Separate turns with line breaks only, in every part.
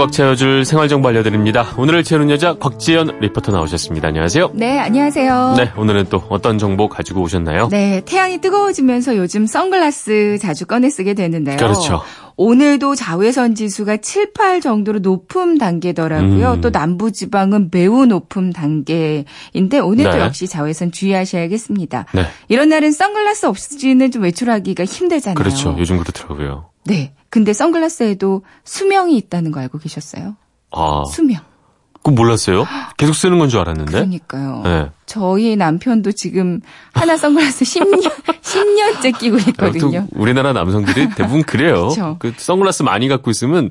꽉 채워줄 생활정보 알려드립니다. 오늘을 채우는 여자 곽지연 리포터 나오셨습니다. 안녕하세요.
네, 안녕하세요.
네, 오늘은 또 어떤 정보 가지고 오셨나요?
네, 태양이 뜨거워지면서 요즘 선글라스 자주 꺼내 쓰게 되는데요.
그렇죠.
오늘도 자외선 지수가 7, 8 정도로 높은 단계더라고요.
음.
또 남부 지방은 매우 높은 단계인데 오늘도
네.
역시 자외선 주의하셔야겠습니다.
네.
이런 날은 선글라스 없이는 좀 외출하기가 힘들잖아요.
그렇죠. 요즘 그렇더라고요.
네. 근데 선글라스에도 수명이 있다는 거 알고 계셨어요?
아,
수명.
그거 몰랐어요? 계속 쓰는 건 줄 알았는데.
그러니까요.
네.
저희 남편도 지금 하나 선글라스 10년, 10년째 끼고 있거든요.
또 우리나라 남성들이 대부분 그래요.
그
선글라스 많이 갖고 있으면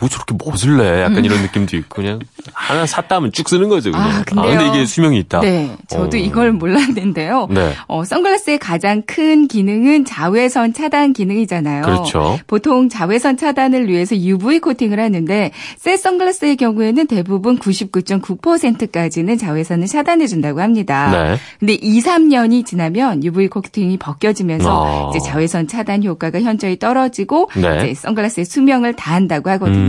뭐 저렇게 멋을래? 약간 이런 느낌도 있고 그냥 하나 샀다 하면 쭉 쓰는 거죠. 그냥.
음. 아, 근데요.
근데 이게 수명이 있다.
네, 저도
어.
이걸 몰랐는데요.
네.
어, 선글라스의 가장 큰 기능은 자외선 차단 기능이잖아요.
그렇죠.
보통 자외선 차단을 위해서 UV 코팅을 하는데 새 선글라스의 경우에는 대부분 99.9%까지는 자외선을 차단해 준다고 합니다.
네.
근데 2, 3년이 지나면 UV 코팅이 벗겨지면서
아.
이제 자외선 차단 효과가 현저히 떨어지고
네.
이제 선글라스의 수명을 다한다고 하거든요.
음.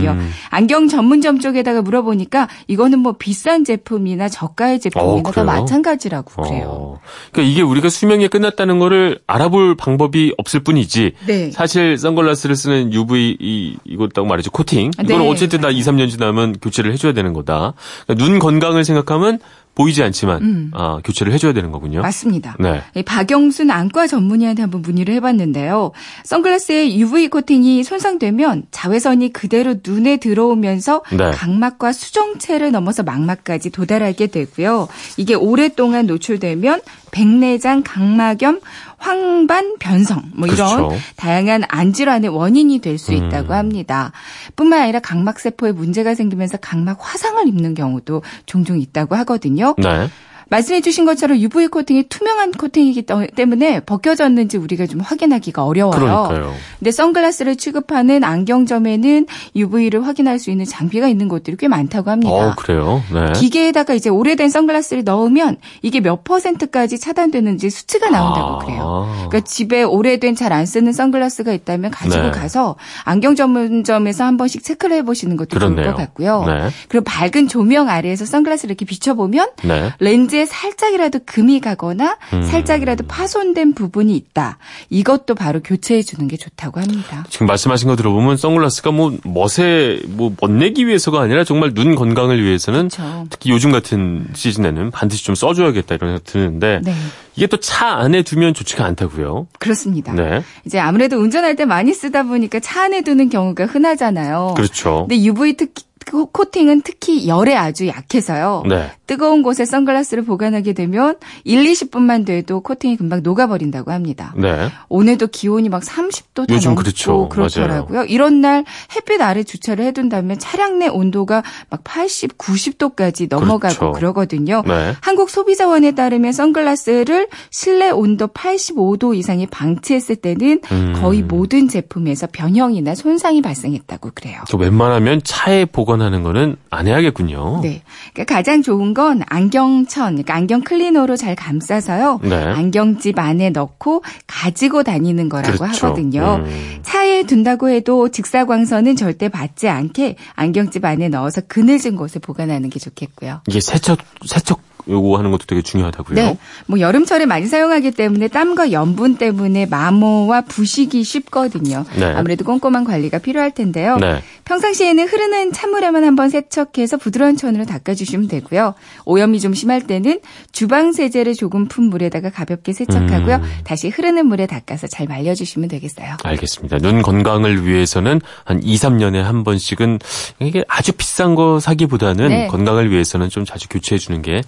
안경 전문점 쪽에다가 물어보니까 이거는 뭐 비싼 제품이나 저가의 제품이나
어,
다? 마찬가지라고 그래요.
어. 그러니까 이게 우리가 수명이 끝났다는 거를 알아볼 방법이 없을 뿐이지.
네.
사실 선글라스를 쓰는 UV 이 이것다고 말이죠. 코팅. 이거는
네,
어쨌든 다 2, 3년 지나면 교체를 해 줘야 되는 거다. 그러니까 눈 건강을 생각하면 보이지 않지만
음.
아, 교체를 해 줘야 되는 거군요.
맞습니다.
네.
이 박영순 안과 전문의한테 한번 문의를 해봤는데요. 선글라스의 UV 코팅이 손상되면 자외선이 그대로 눈에 들어오면서
네.
각막과 수정체를 넘어서 망막까지 도달하게 되고요. 이게 오랫동안 노출되면 백내장, 각막염, 황반 변성 뭐 이런
그렇죠.
다양한 안 질환의 원인이 될 수 있다고
음.
합니다. 뿐만 아니라 각막 세포에 문제가 생기면서 각막 화상을 입는 경우도 종종 있다고 하거든요.
네.
말씀해 주신 것처럼 UV 코팅이 투명한 코팅이기 떠- 때문에 벗겨졌는지 우리가 좀 확인하기가 어려워요.
그러니까요.
근데 선글라스를 취급하는 안경점에는 UV를 확인할 수 있는 장비가 있는 곳들이 꽤 많다고 합니다.
어, 그래요. 네.
기계에다가 이제 오래된 선글라스를 넣으면 이게 몇 퍼센트까지 차단되는지 수치가 나온다고
아.
그래요. 그러니까 집에 오래된 잘 안 쓰는 선글라스가 있다면 가지고
네.
가서 안경 전문점에서 한 번씩 체크를 해보시는 것도 좋을
그렇네요.
것 같고요.
네.
그리고 밝은 조명 아래에서 선글라스를 이렇게 비춰보면
네.
렌즈 에 살짝이라도 금이 가거나
음.
살짝이라도 파손된 부분이 있다. 이것도 바로 교체해 주는 게 좋다고 합니다.
지금 말씀하신 거 들어보면 선글라스가 뭐 멋에 뭐 멋내기 위해서가 아니라 정말 눈 건강을 위해서는
그렇죠.
특히 요즘 같은 시즌에는 반드시 좀 써줘야겠다 이런 생각 드는데
네.
이게 또 차 안에 두면 좋지가 않다고요.
그렇습니다.
네,
이제 아무래도 운전할 때 많이 쓰다 보니까 차 안에 두는 경우가 흔하잖아요.
그렇죠.
근데 UV 특히 코- 코팅은 특히 열에 아주 약해서요.
네,
뜨거운 곳에 선글라스를 보관하게 되면 1, 20분만 돼도 코팅이 금방 녹아버린다고 합니다.
네,
오늘도 기온이 막 30도 다
요즘
넘고
그렇죠.
그렇더라고요. 이런 날 햇빛 아래 주차를 해둔다면 차량 내 온도가 막 80, 90도까지 넘어가고
그렇죠.
그러거든요
네.
한국 소비자원에 따르면 선글라스를 실내 온도 85도 이상에 방치했을 때는
음.
거의 모든 제품에서 변형이나 손상이 발생했다고 그래요.
또 웬만하면 차에 보관 하는 거는 안 해야겠군요.
네. 그러니까 가장 좋은 건 안경천, 그러니까 안경 클리너로 잘 감싸서요.
네.
안경집 안에 넣고 가지고 다니는 거라고
그렇죠.
하거든요.
음.
차에 둔다고 해도 직사광선은 절대 받지 않게 안경집 안에 넣어서 그늘진 곳에 보관하는 게 좋겠고요.
이게 세척 세척 요구하는 것도 되게 중요하다고요.
네. 뭐 여름철에 많이 사용하기 때문에 땀과 염분 때문에 마모와 부식이 쉽거든요.
네.
아무래도 꼼꼼한 관리가 필요할 텐데요.
네.
평상시에는 흐르는 찬물에만 한번 세척해서 부드러운 천으로 닦아주시면 되고요. 오염이 좀 심할 때는 주방 세제를 조금 푼 물에다가 가볍게 세척하고요.
음.
다시 흐르는 물에 닦아서 잘 말려주시면 되겠어요.
알겠습니다. 눈 건강을 위해서는 한 2, 3년에 한 번씩은 이게 아주 비싼 거 사기보다는
네.
건강을 위해서는 좀 자주 교체해 주는 게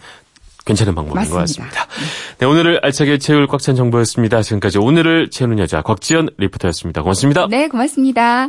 괜찮은 방법인 것
맞습니다.
같습니다. 네, 오늘을 알차게 채울 꽉 찬 정보였습니다. 지금까지 오늘을 채우는 여자 곽지연 리포터였습니다. 고맙습니다.
네, 고맙습니다.